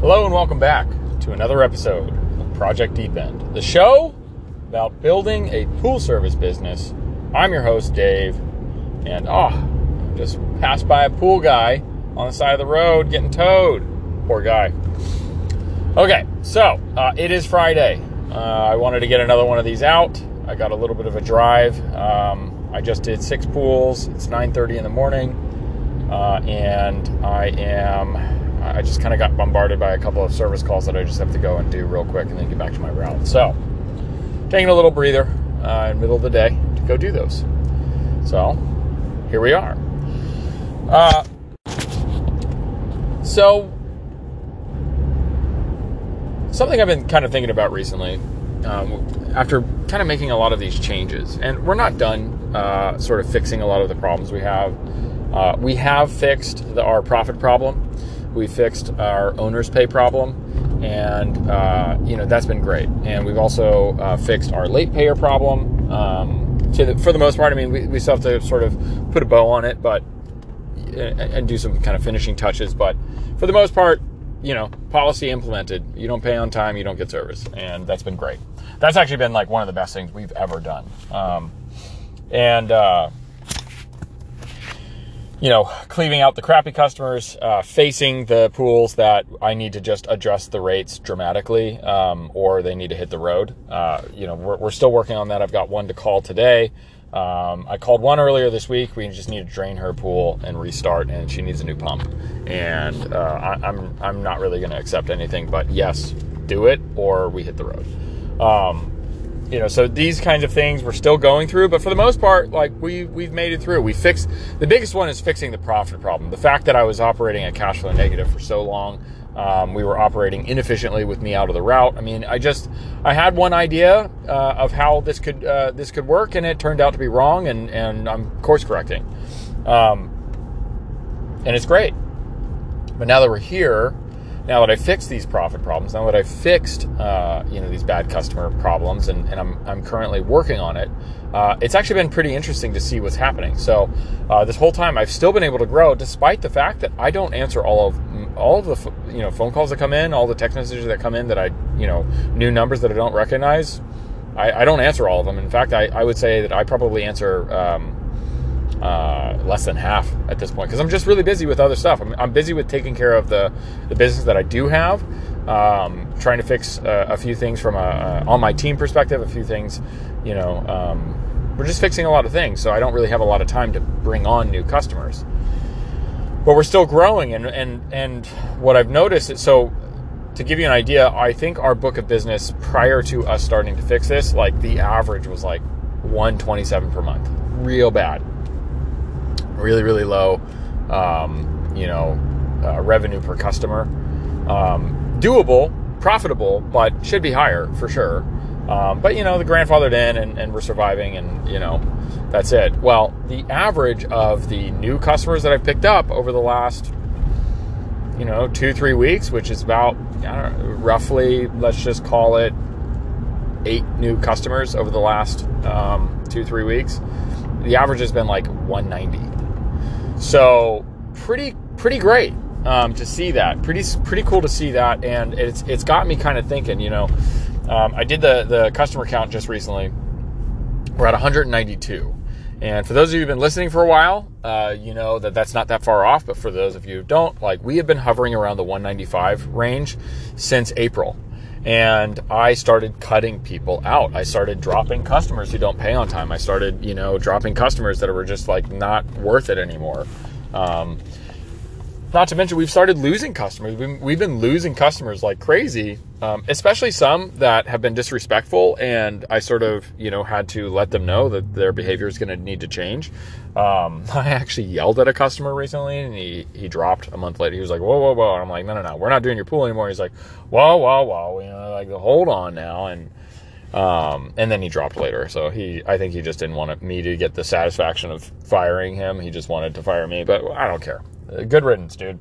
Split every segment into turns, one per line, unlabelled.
Hello and welcome back to another episode of Project Deep End, the show about building a pool service business. I'm your host, Dave, and oh, just passed by a pool guy on the side of the road getting towed. Poor guy. Okay, so uh, it is Friday. Uh, I wanted to get another one of these out. I got a little bit of a drive. Um, I just did six pools. It's 9:30 in the morning, uh, and I am I just kind of got bombarded by a couple of service calls that I just have to go and do real quick and then get back to my route. So, taking a little breather uh, in the middle of the day to go do those. So, here we are. Uh, so, something I've been kind of thinking about recently, um, after kind of making a lot of these changes, and we're not done uh, sort of fixing a lot of the problems we have. Uh, we have fixed the, our profit problem we fixed our owner's pay problem, and uh, you know that's been great. And we've also uh, fixed our late payer problem. Um, the, for the most part, I mean, we, we still have to sort of put a bow on it, but and do some kind of finishing touches. But for the most part, you know, policy implemented. You don't pay on time, you don't get service, and that's been great. That's actually been like one of the best things we've ever done. Um, and uh, you know, cleaving out the crappy customers, uh, facing the pools that I need to just adjust the rates dramatically, um, or they need to hit the road. Uh, you know, we're, we're, still working on that. I've got one to call today. Um, I called one earlier this week. We just need to drain her pool and restart, and she needs a new pump. And uh, I, I'm I'm not really going to accept anything but yes, do it, or we hit the road. Um, you know, so these kinds of things we're still going through, but for the most part, like we we've made it through. We fixed the biggest one is fixing the profit problem. The fact that I was operating at cash flow negative for so long, um, we were operating inefficiently with me out of the route. I mean, I just I had one idea uh, of how this could uh, this could work, and it turned out to be wrong, and and I'm course correcting, um, and it's great. But now that we're here, now that I fixed these profit problems, now that I've fixed uh, you know these bad customer problems, and, and I'm, I'm currently working on it, uh, it's actually been pretty interesting to see what's happening. So uh, this whole time, I've still been able to grow despite the fact that I don't answer all of all of the you know phone calls that come in, all the text messages that come in that I you know new numbers that I don't recognize. I, I don't answer all of them. In fact, I, I would say that I probably answer. Um, uh, less than half at this point because I'm just really busy with other stuff. I'm, I'm, busy with taking care of the, the business that I do have, um, trying to fix uh, a few things from a, on my team perspective, a few things, you know, um, we're just fixing a lot of things. So I don't really have a lot of time to bring on new customers. But we're still growing, and and and what I've noticed is so. To give you an idea, I think our book of business prior to us starting to fix this, like the average was like 127 per month, real bad really, really low, um, you know, uh, revenue per customer. Um, doable, profitable, but should be higher for sure. Um, but you know, the grandfathered in and, and we're surviving, and you know, that's it. Well, the average of the new customers that I've picked up over the last, you know, two three weeks, which is about know, roughly, let's just call it eight new customers over the last um, two three weeks. The average has been like 190. So pretty pretty great um, to see that. Pretty pretty cool to see that, and it's it's got me kind of thinking. You know, um, I did the the customer count just recently. We're at 192. And for those of you who've been listening for a while, uh, you know that that's not that far off. But for those of you who don't, like we have been hovering around the 195 range since April. And I started cutting people out. I started dropping customers who don't pay on time. I started, you know, dropping customers that were just like not worth it anymore. Um, not to mention, we've started losing customers. We've been, losing customers like crazy, um, especially some that have been disrespectful. And I sort of, you know, had to let them know that their behavior is going to need to change. Um, I actually yelled at a customer recently, and he he dropped a month later. He was like, "Whoa, whoa, whoa!" And I'm like, "No, no, no, we're not doing your pool anymore." He's like, "Whoa, whoa, whoa!" You know, like, hold on now, and um, and then he dropped later. So he, I think he just didn't want me to get the satisfaction of firing him. He just wanted to fire me, but I don't care. Good riddance, dude.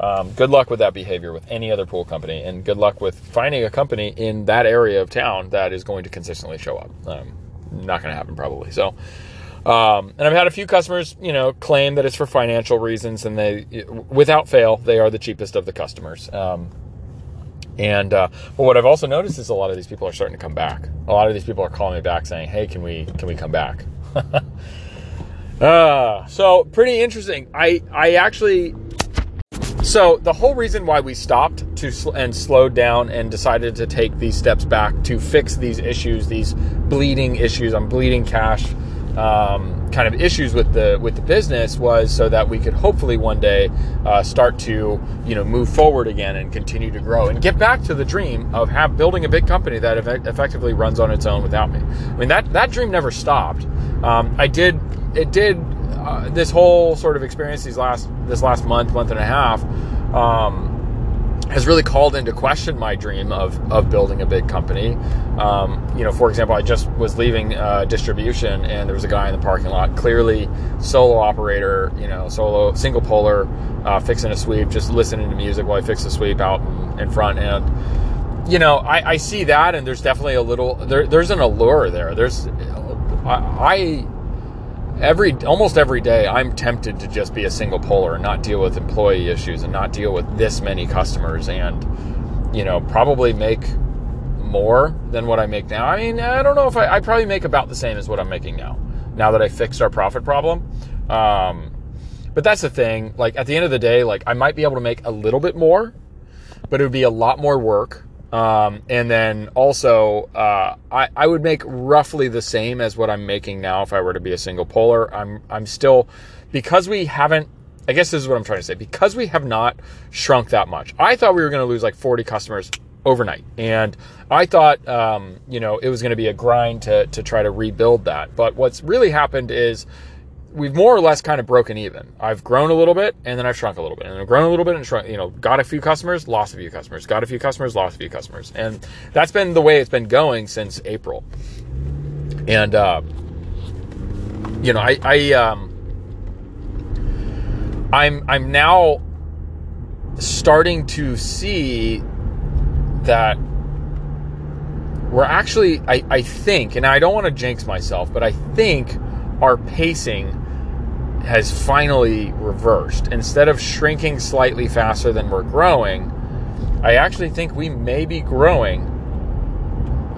Um, good luck with that behavior with any other pool company, and good luck with finding a company in that area of town that is going to consistently show up. Um, not going to happen probably. So, um, and I've had a few customers, you know, claim that it's for financial reasons, and they, without fail, they are the cheapest of the customers. Um, And uh, but what I've also noticed is a lot of these people are starting to come back. A lot of these people are calling me back saying, "Hey, can we can we come back?" uh, so pretty interesting. I I actually so the whole reason why we stopped to sl- and slowed down and decided to take these steps back to fix these issues, these bleeding issues, I'm bleeding cash um, kind of issues with the with the business was so that we could hopefully one day uh, start to you know move forward again and continue to grow and get back to the dream of have building a big company that eff- effectively runs on its own without me. I mean that that dream never stopped. Um, I did it did uh, this whole sort of experience these last this last month month and a half. Um, has really called into question my dream of, of building a big company. Um, you know, for example, I just was leaving uh, distribution and there was a guy in the parking lot, clearly solo operator, you know, solo single polar, uh, fixing a sweep, just listening to music while I fix the sweep out in, in front. And, you know, I, I, see that and there's definitely a little, there, there's an allure there. There's, I, I every almost every day I'm tempted to just be a single polar and not deal with employee issues and not deal with this many customers and you know probably make more than what I make now. I mean, I don't know if I, I probably make about the same as what I'm making now. Now that I fixed our profit problem, um, but that's the thing. Like at the end of the day, like I might be able to make a little bit more, but it would be a lot more work um, and then also, uh, I, I would make roughly the same as what I'm making now if I were to be a single polar. I'm, I'm still, because we haven't, I guess this is what I'm trying to say, because we have not shrunk that much. I thought we were going to lose like 40 customers overnight. And I thought, um, you know, it was going to be a grind to, to try to rebuild that. But what's really happened is we've more or less kind of broken even. I've grown a little bit and then I've shrunk a little bit and I've grown a little bit and shrunk, you know, got a few customers, lost a few customers, got a few customers, lost a few customers. And that's been the way it's been going since April. And, uh, you know, I, I, um, I'm, I'm now starting to see that we're actually, I, I think, and I don't want to jinx myself, but I think our pacing has finally reversed. Instead of shrinking slightly faster than we're growing, I actually think we may be growing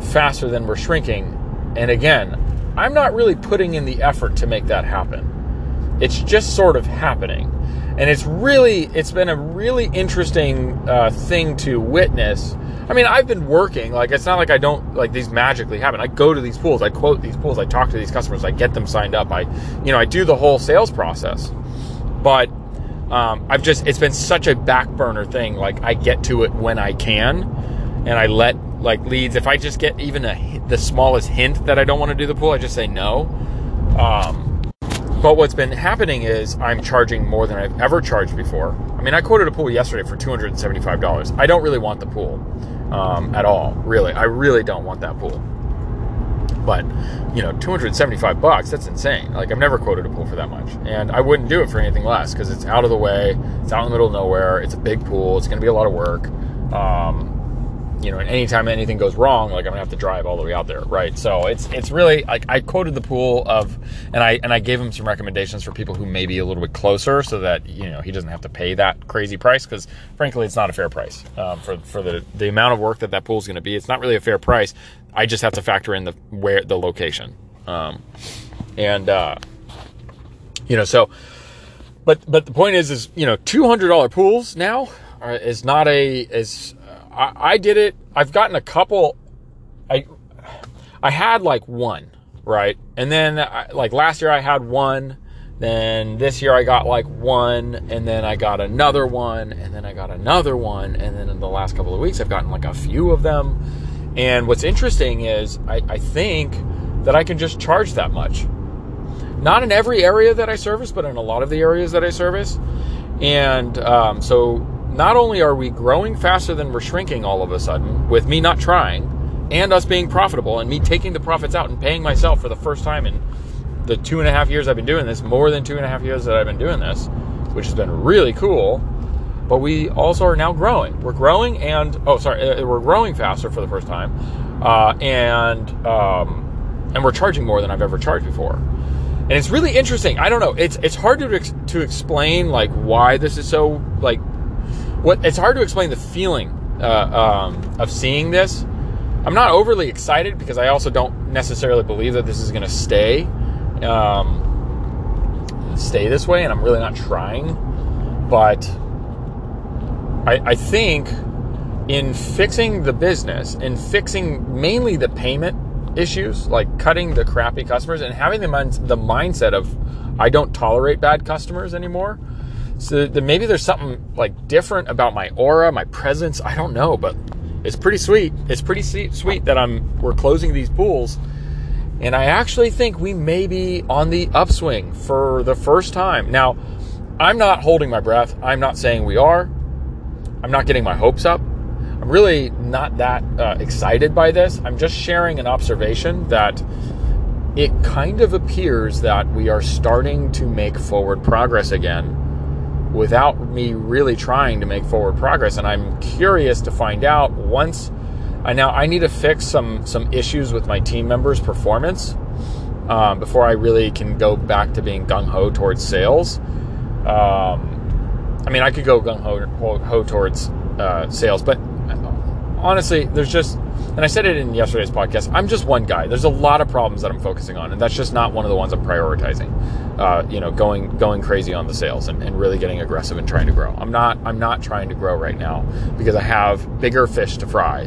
faster than we're shrinking. And again, I'm not really putting in the effort to make that happen. It's just sort of happening. And it's really, it's been a really interesting uh, thing to witness I mean, I've been working. Like, it's not like I don't like these magically happen. I go to these pools, I quote these pools, I talk to these customers, I get them signed up. I, you know, I do the whole sales process. But um, I've just, it's been such a back burner thing. Like, I get to it when I can, and I let like leads. If I just get even a, the smallest hint that I don't want to do the pool, I just say no. Um, but what's been happening is I'm charging more than I've ever charged before. I mean, I quoted a pool yesterday for $275. I don't really want the pool um, at all, really. I really don't want that pool. But, you know, 275 bucks, that's insane. Like, I've never quoted a pool for that much. And I wouldn't do it for anything less because it's out of the way, it's out in the middle of nowhere, it's a big pool, it's going to be a lot of work. Um, you know, and anytime anything goes wrong, like I'm gonna have to drive all the way out there, right? So it's it's really like I quoted the pool of, and I and I gave him some recommendations for people who may be a little bit closer, so that you know he doesn't have to pay that crazy price because frankly it's not a fair price um, for for the the amount of work that that pool is to be. It's not really a fair price. I just have to factor in the where the location, um, and uh, you know so. But but the point is is you know two hundred dollar pools now is not a is I, I did it. I've gotten a couple. I I had like one, right? And then I, like last year I had one. Then this year I got like one, and then I got another one, and then I got another one, and then in the last couple of weeks I've gotten like a few of them. And what's interesting is I, I think that I can just charge that much. Not in every area that I service, but in a lot of the areas that I service. And um, so not only are we growing faster than we're shrinking all of a sudden, with me not trying, and us being profitable, and me taking the profits out and paying myself for the first time in the two and a half years I've been doing this, more than two and a half years that I've been doing this, which has been really cool. But we also are now growing. We're growing, and oh, sorry, uh, we're growing faster for the first time, uh, and um, and we're charging more than I've ever charged before. And it's really interesting. I don't know. It's it's hard to to explain like why this is so like what it's hard to explain the feeling uh, um, of seeing this. I'm not overly excited because I also don't necessarily believe that this is going to stay um, stay this way, and I'm really not trying. But I, I think in fixing the business, in fixing mainly the payment issues, like cutting the crappy customers and having the, the mindset of I don't tolerate bad customers anymore. So maybe there's something like different about my aura, my presence. I don't know, but it's pretty sweet. It's pretty sweet that I'm we're closing these pools, and I actually think we may be on the upswing for the first time. Now, I'm not holding my breath. I'm not saying we are. I'm not getting my hopes up. I'm really not that uh, excited by this. I'm just sharing an observation that it kind of appears that we are starting to make forward progress again without me really trying to make forward progress. And I'm curious to find out once I now I need to fix some some issues with my team members' performance um, before I really can go back to being gung ho towards sales. Um, I mean, I could go gung ho, towards uh, sales, but honestly, there's just, and I said it in yesterday's podcast, I'm just one guy. There's a lot of problems that I'm focusing on, and that's just not one of the ones I'm prioritizing. Uh, you know, going going crazy on the sales and, and really getting aggressive and trying to grow. I'm not I'm not trying to grow right now because I have bigger fish to fry.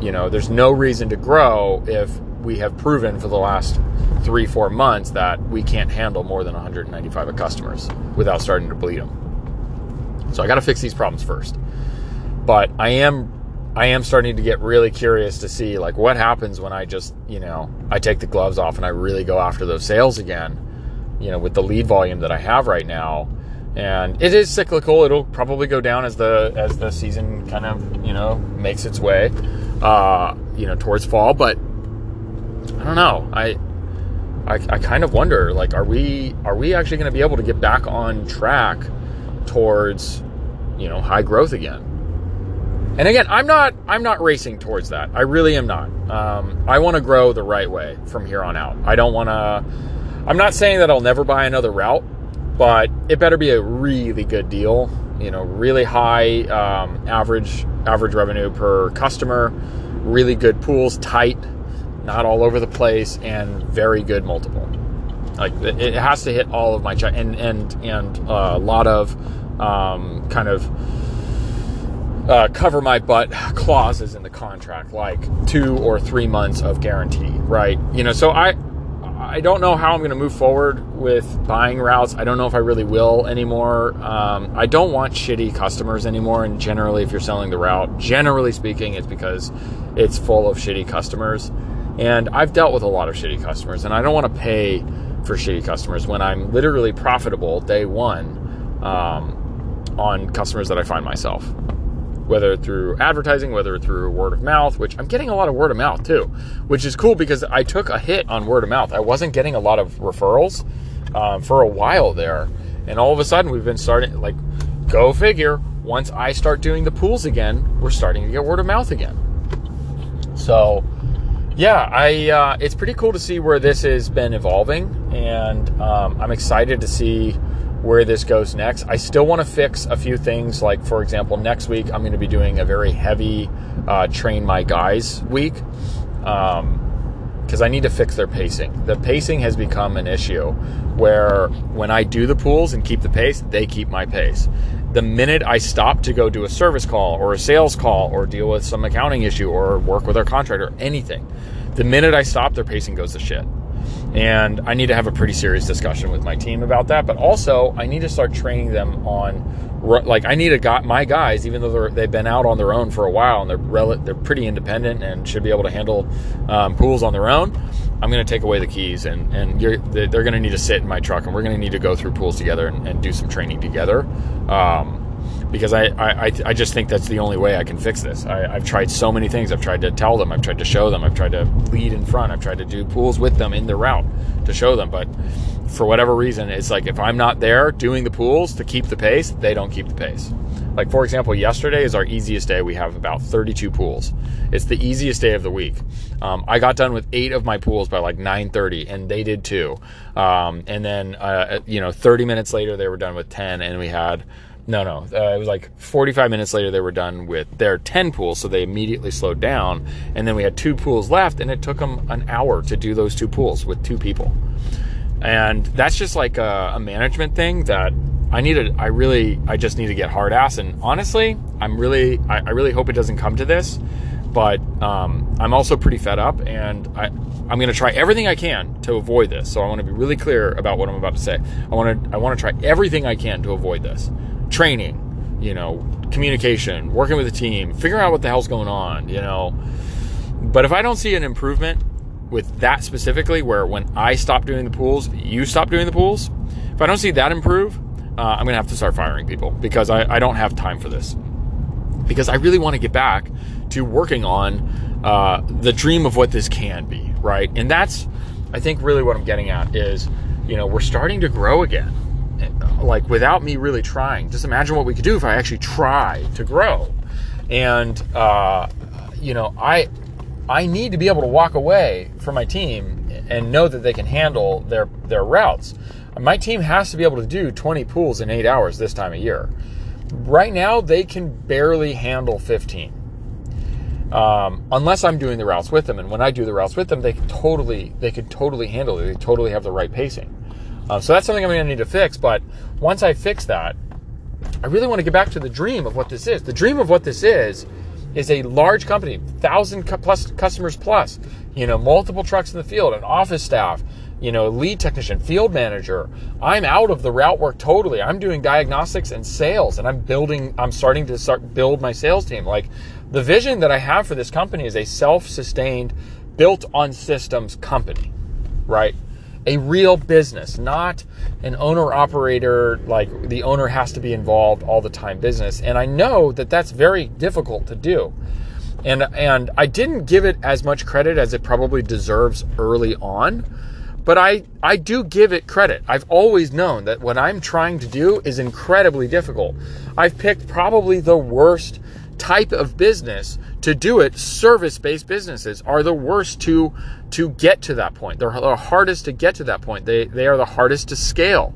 You know, there's no reason to grow if we have proven for the last three, four months that we can't handle more than 195 customers without starting to bleed them. So I got to fix these problems first. But I am I am starting to get really curious to see like what happens when I just, you know, I take the gloves off and I really go after those sales again, you know, with the lead volume that I have right now. And it is cyclical. It'll probably go down as the as the season kind of, you know, makes its way uh, you know, towards fall, but I don't know. I I, I kind of wonder like are we are we actually going to be able to get back on track towards, you know, high growth again? And again, I'm not I'm not racing towards that. I really am not. Um, I want to grow the right way from here on out. I don't want to. I'm not saying that I'll never buy another route, but it better be a really good deal. You know, really high um, average average revenue per customer, really good pools, tight, not all over the place, and very good multiple. Like it has to hit all of my check and and and uh, a lot of um, kind of uh, cover my butt clauses in the contract, like two or three months of guarantee, right? You know, so I I don't know how I'm going to move forward with buying routes. I don't know if I really will anymore. Um, I don't want shitty customers anymore. And generally, if you're selling the route, generally speaking, it's because it's full of shitty customers. And I've dealt with a lot of shitty customers, and I don't want to pay for shitty customers when I'm literally profitable day one um, on customers that I find myself whether through advertising, whether through word of mouth, which I'm getting a lot of word of mouth too, which is cool because I took a hit on word of mouth. I wasn't getting a lot of referrals um, for a while there. And all of a sudden, we've been starting, like, go figure, once I start doing the pools again, we're starting to get word of mouth again. So, yeah, I uh, it's pretty cool to see where this has been evolving, and um, I'm excited to see where this goes next. I still want to fix a few things, like for example, next week I'm going to be doing a very heavy uh, train my guys week because um, I need to fix their pacing. The pacing has become an issue where when I do the pools and keep the pace, they keep my pace. The minute I stop to go do a service call or a sales call or deal with some accounting issue or work with our contractor, anything, the minute I stop, their pacing goes to shit. And I need to have a pretty serious discussion with my team about that. But also, I need to start training them on, like, I need to got my guys, even though they've been out on their own for a while and they're rel- they're pretty independent and should be able to handle um, pools on their own. I'm going to take away the keys and and they're going to need to sit in my truck and we're going to need to go through pools together and, and do some training together. Um, because I, I, I just think that's the only way I can fix this. I, have tried so many things. I've tried to tell them, I've tried to show them, I've tried to lead in front, I've tried to do pools with them in the route to show them. But for whatever reason, it's like if I'm not there doing the pools to keep the pace, they don't keep the pace. Like, for example, yesterday is our easiest day. We have about 32 pools. It's the easiest day of the week. Um, I got done with eight of my pools by like 9:30, and they did too. Um, and then, uh, you know, 30 minutes later, they were done with 10, and we had no, no. Uh, it was like 45 minutes later, they were done with their 10 pools. So they immediately slowed down. And then we had two pools left, and it took them an hour to do those two pools with two people. And that's just like a, a management thing that I need to, I really, I just need to get hard ass. And honestly, I'm really, I, I really hope it doesn't come to this. But um, I'm also pretty fed up, and I, I'm going to try everything I can to avoid this. So I want to be really clear about what I'm about to say. I want to, I want to try everything I can to avoid this training, you know, communication, working with a team, figuring out what the hell's going on, you know. But if I don't see an improvement with that specifically, where when I stop doing the pools, you stop doing the pools, if I don't see that improve, uh, I'm going to have to start firing people because I, I don't have time for this. Because I really want to get back to working on uh, the dream of what this can be, right? And that's, I think, really what I'm getting at is, you know, we're starting to grow again like without me really trying. Just imagine what we could do if I actually try to grow. And uh, you know, I I need to be able to walk away from my team and know that they can handle their their routes. My team has to be able to do 20 pools in 8 hours this time of year. Right now they can barely handle 15. Um, unless I'm doing the routes with them, and when I do the routes with them, they can totally they can totally handle it. They totally have the right pacing. Uh, so that's something I'm going to need to fix. But once I fix that, I really want to get back to the dream of what this is. The dream of what this is is a large company, thousand plus customers plus, you know, multiple trucks in the field, an office staff, you know, lead technician, field manager. I'm out of the route work totally. I'm doing diagnostics and sales, and I'm building. I'm starting to start build my sales team. Like the vision that I have for this company is a self-sustained, built on systems company, right? A real business, not an owner operator, like the owner has to be involved all the time business. And I know that that's very difficult to do. And, and I didn't give it as much credit as it probably deserves early on, but I, I do give it credit. I've always known that what I'm trying to do is incredibly difficult. I've picked probably the worst type of business to do it, service-based businesses are the worst to to get to that point. They're the hardest to get to that point. They they are the hardest to scale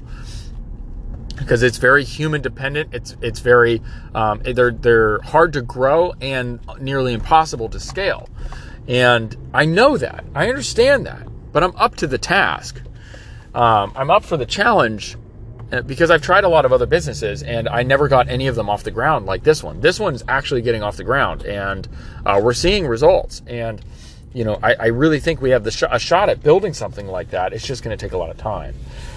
because it's very human dependent. It's it's very um, they're they're hard to grow and nearly impossible to scale. And I know that. I understand that. But I'm up to the task. Um, I'm up for the challenge because I've tried a lot of other businesses and I never got any of them off the ground like this one. This one's actually getting off the ground and uh, we're seeing results. And, you know, I, I really think we have the sh- a shot at building something like that. It's just going to take a lot of time.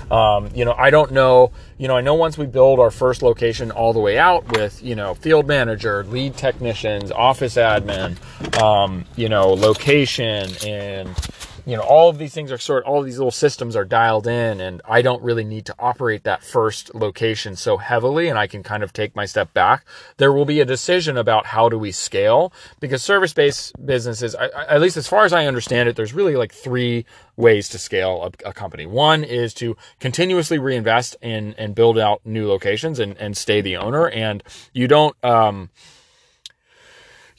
Um, you know, I don't know, you know, I know once we build our first location all the way out with, you know, field manager, lead technicians, office admin, um, you know, location and, you know, all of these things are sort all of these little systems are dialed in and I don't really need to operate that first location so heavily and I can kind of take my step back. There will be a decision about how do we scale because service-based businesses, I, I, at least as far as I understand it, there's really like three ways to scale a, a, company. One is to continuously reinvest in and build out new locations and, and stay the owner. And you don't, um,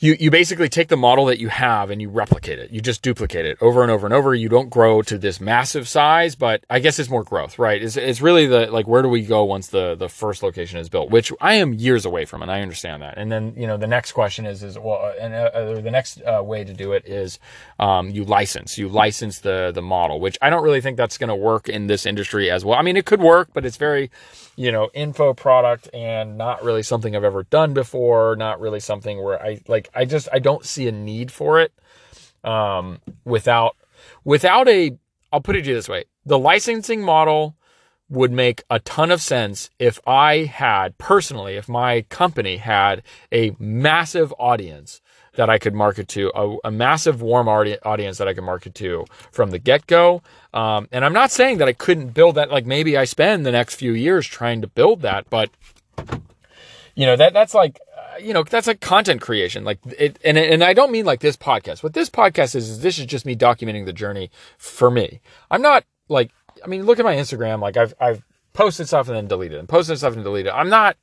you, you basically take the model that you have and you replicate it. You just duplicate it over and over and over. You don't grow to this massive size, but I guess it's more growth, right? It's, it's really the, like, where do we go once the, the first location is built, which I am years away from, and I understand that. And then, you know, the next question is, is, well, uh, and uh, the next uh, way to do it is, um, you license, you license the, the model, which I don't really think that's going to work in this industry as well. I mean, it could work, but it's very, you know, info product and not really something I've ever done before. Not really something where I like, I just, I don't see a need for it. Um, without, without a, I'll put it to you this way. The licensing model would make a ton of sense if I had personally, if my company had a massive audience that I could market to, a, a massive warm audience that I could market to from the get go. Um, and I'm not saying that I couldn't build that. Like maybe I spend the next few years trying to build that, but you know that that's like uh, you know that's like content creation like it and and I don't mean like this podcast what this podcast is is this is just me documenting the journey for me I'm not like I mean look at my Instagram like I've I've posted stuff and then deleted and posted stuff and deleted I'm not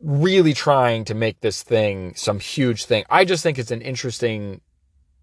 really trying to make this thing some huge thing. I just think it's an interesting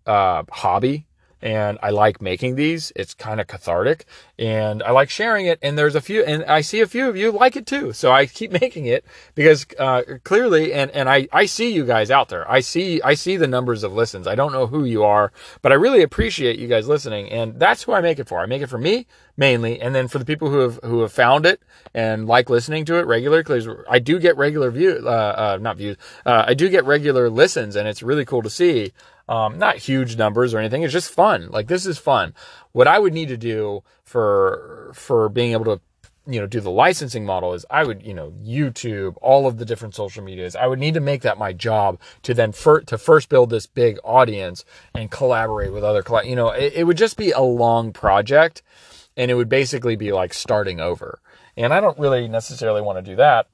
uh, hobby and I like making these. It's kind of cathartic and I like sharing it. And there's a few, and I see a few of you like it too. So I keep making it because, uh, clearly, and, and I, I see you guys out there. I see, I see the numbers of listens. I don't know who you are, but I really appreciate you guys listening. And that's who I make it for. I make it for me mainly. And then for the people who have, who have found it and like listening to it regularly, because I do get regular view, uh, uh, not views, uh, I do get regular listens and it's really cool to see. Um, not huge numbers or anything. It's just fun. Like this is fun. What I would need to do for, for being able to you know, do the licensing model is I would, you know, YouTube, all of the different social medias. I would need to make that my job to then fir- to first build this big audience and collaborate with other, you know, it, it would just be a long project and it would basically be like starting over. And I don't really necessarily want to do that.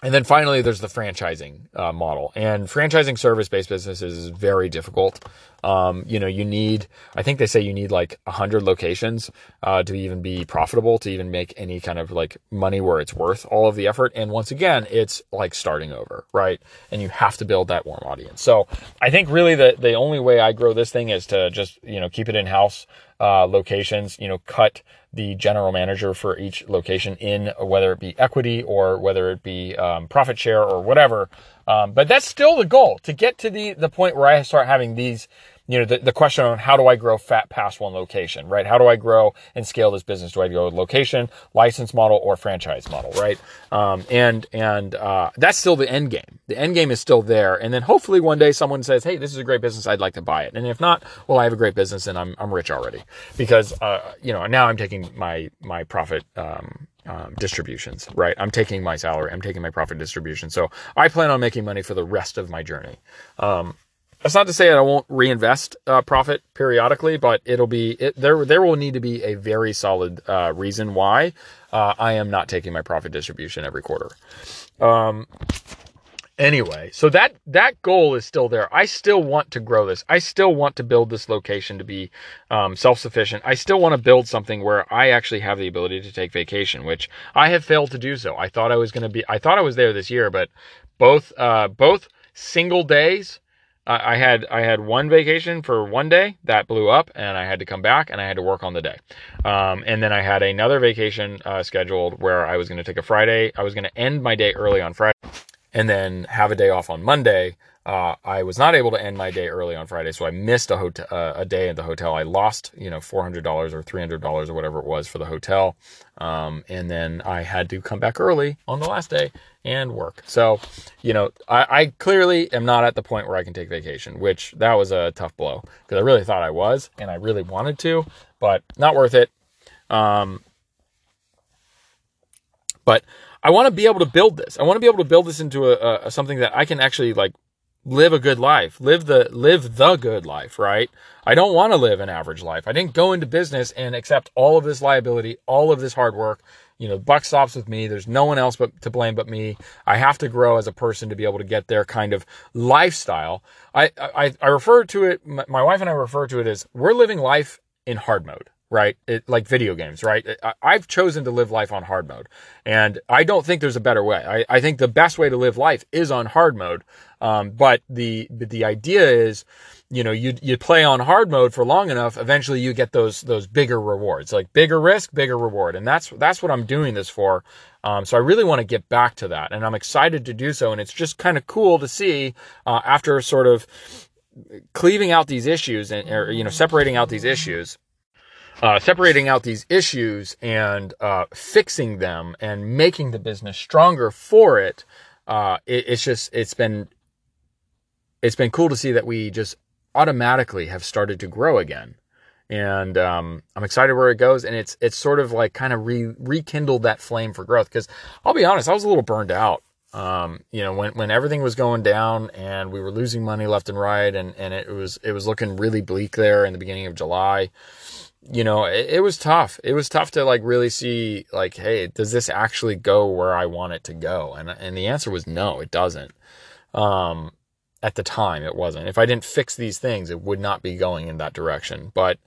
And then finally, there's the franchising uh, model. And franchising service based businesses is very difficult. Um, you know, you need, I think they say you need like 100 locations uh, to even be profitable, to even make any kind of like money where it's worth all of the effort. And once again, it's like starting over, right? And you have to build that warm audience. So I think really the, the only way I grow this thing is to just, you know, keep it in house uh, locations, you know, cut the general manager for each location in, whether it be equity or whether it be um, profit share or whatever. Um, but that's still the goal to get to the the point where I start having these you know, the, the question on how do I grow fat past one location, right? How do I grow and scale this business? Do I go location, license model, or franchise model, right? Um, and and uh, that's still the end game. The end game is still there, and then hopefully one day someone says, "Hey, this is a great business. I'd like to buy it." And if not, well, I have a great business and I'm I'm rich already because uh, you know now I'm taking my my profit. Um, um, distributions, right? I'm taking my salary, I'm taking my profit distribution. So I plan on making money for the rest of my journey. Um, that's not to say that I won't reinvest uh, profit periodically, but it'll be it, there. There will need to be a very solid uh, reason why uh, I am not taking my profit distribution every quarter. Um, anyway, so that that goal is still there. I still want to grow this. I still want to build this location to be um, self sufficient. I still want to build something where I actually have the ability to take vacation, which I have failed to do so. I thought I was going to be. I thought I was there this year, but both uh, both single days I had I had one vacation for one day that blew up, and I had to come back and I had to work on the day. Um, and then I had another vacation uh, scheduled where I was going to take a Friday. I was going to end my day early on Friday, and then have a day off on Monday. Uh, I was not able to end my day early on Friday, so I missed a hotel uh, a day at the hotel. I lost you know four hundred dollars or three hundred dollars or whatever it was for the hotel, um, and then I had to come back early on the last day and work. So, you know, I, I, clearly am not at the point where I can take vacation, which that was a tough blow because I really thought I was and I really wanted to, but not worth it. Um, but I want to be able to build this. I want to be able to build this into a, a something that I can actually like live a good life, live the live the good life, right? I don't want to live an average life. I didn't go into business and accept all of this liability, all of this hard work you know, the buck stops with me. There's no one else but to blame but me. I have to grow as a person to be able to get their kind of lifestyle. I, I, I refer to it, my wife and I refer to it as we're living life in hard mode right? It, like video games, right? I, have chosen to live life on hard mode, and I don't think there's a better way. I, I think the best way to live life is on hard mode. Um, but the the idea is, you know, you you play on hard mode for long enough, eventually you get those those bigger rewards, like bigger risk, bigger reward, and that's that's what I'm doing this for. Um, so I really want to get back to that, and I'm excited to do so. And it's just kind of cool to see uh, after sort of cleaving out these issues and or, you know separating out these issues. Uh, separating out these issues and uh, fixing them and making the business stronger for it, uh, it, it's just it's been it's been cool to see that we just automatically have started to grow again. And um, I'm excited where it goes. And it's it's sort of like kind of re- rekindled that flame for growth. Because I'll be honest, I was a little burned out. Um, you know, when when everything was going down and we were losing money left and right, and and it was it was looking really bleak there in the beginning of July. You know, it, it was tough. It was tough to like really see like, hey, does this actually go where I want it to go? And and the answer was no, it doesn't. Um, at the time it wasn't. If I didn't fix these things, it would not be going in that direction. But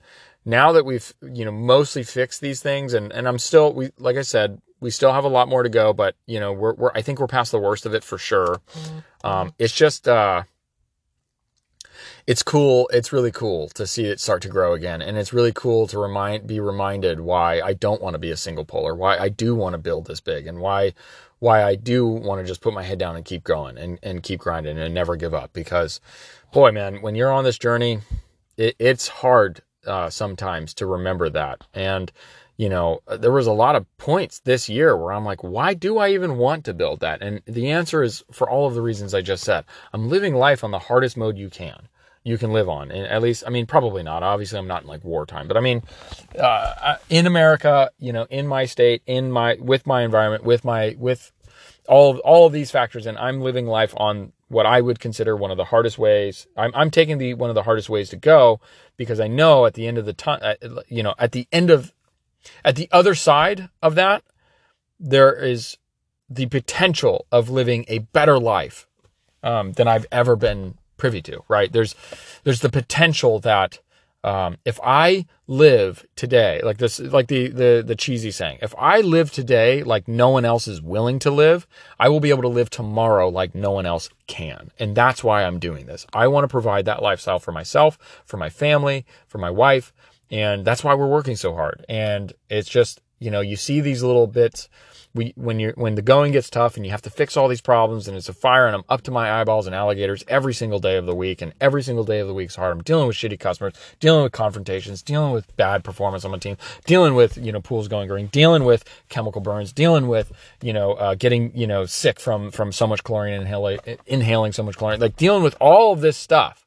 now that we've, you know, mostly fixed these things and, and I'm still, we, like I said, we still have a lot more to go, but you know, we're, we're, I think we're past the worst of it for sure. Mm-hmm. Um, it's just, uh, it's cool. It's really cool to see it start to grow again. And it's really cool to remind, be reminded why I don't want to be a single polar, why I do want to build this big and why, why I do want to just put my head down and keep going and, and keep grinding and never give up. Because boy, man, when you're on this journey, it, it's hard, uh, sometimes to remember that. And, you know, there was a lot of points this year where I'm like, why do I even want to build that? And the answer is for all of the reasons I just said. I'm living life on the hardest mode you can you can live on. At least, I mean, probably not. Obviously, I'm not in like wartime, but I mean, uh, in America, you know, in my state, in my with my environment, with my with all of all of these factors, and I'm living life on what I would consider one of the hardest ways. I'm I'm taking the one of the hardest ways to go because I know at the end of the time, uh, you know, at the end of at the other side of that, there is the potential of living a better life um, than I've ever been privy to, right? There's, there's the potential that, um, if I live today, like this, like the, the, the cheesy saying, if I live today like no one else is willing to live, I will be able to live tomorrow like no one else can. And that's why I'm doing this. I want to provide that lifestyle for myself, for my family, for my wife. And that's why we're working so hard. And it's just, you know, you see these little bits we, when you when the going gets tough and you have to fix all these problems and it's a fire and I'm up to my eyeballs in alligators every single day of the week and every single day of the week is hard. I'm dealing with shitty customers, dealing with confrontations, dealing with bad performance on my team, dealing with you know pools going green, dealing with chemical burns, dealing with you know uh, getting you know sick from from so much chlorine inhaling inhaling so much chlorine, like dealing with all of this stuff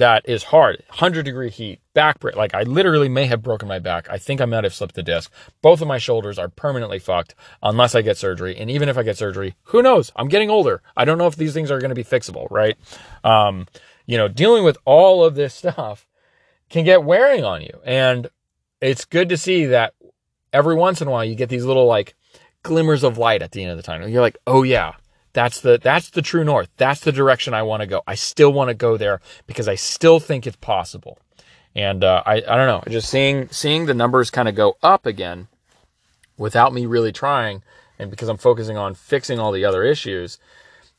that is hard. 100 degree heat, back break. Like I literally may have broken my back. I think I might have slipped the disc. Both of my shoulders are permanently fucked unless I get surgery. And even if I get surgery, who knows? I'm getting older. I don't know if these things are going to be fixable, right? Um, you know, dealing with all of this stuff can get wearing on you. And it's good to see that every once in a while you get these little like glimmers of light at the end of the tunnel. You're like, oh yeah, that's the that's the true north. That's the direction I want to go. I still want to go there because I still think it's possible. And uh, I I don't know, just seeing seeing the numbers kind of go up again without me really trying, and because I'm focusing on fixing all the other issues,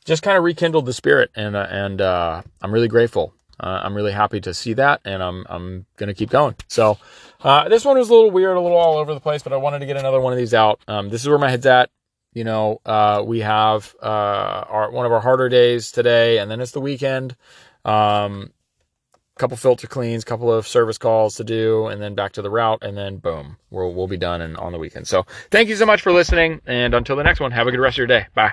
just kind of rekindled the spirit, and uh, and uh, I'm really grateful. Uh, I'm really happy to see that, and I'm I'm gonna keep going. So uh, this one was a little weird, a little all over the place, but I wanted to get another one of these out. Um, this is where my head's at. You know, uh, we have uh, our one of our harder days today, and then it's the weekend. Um, couple filter cleans, couple of service calls to do, and then back to the route, and then boom, we'll we'll be done and on the weekend. So thank you so much for listening, and until the next one, have a good rest of your day. Bye.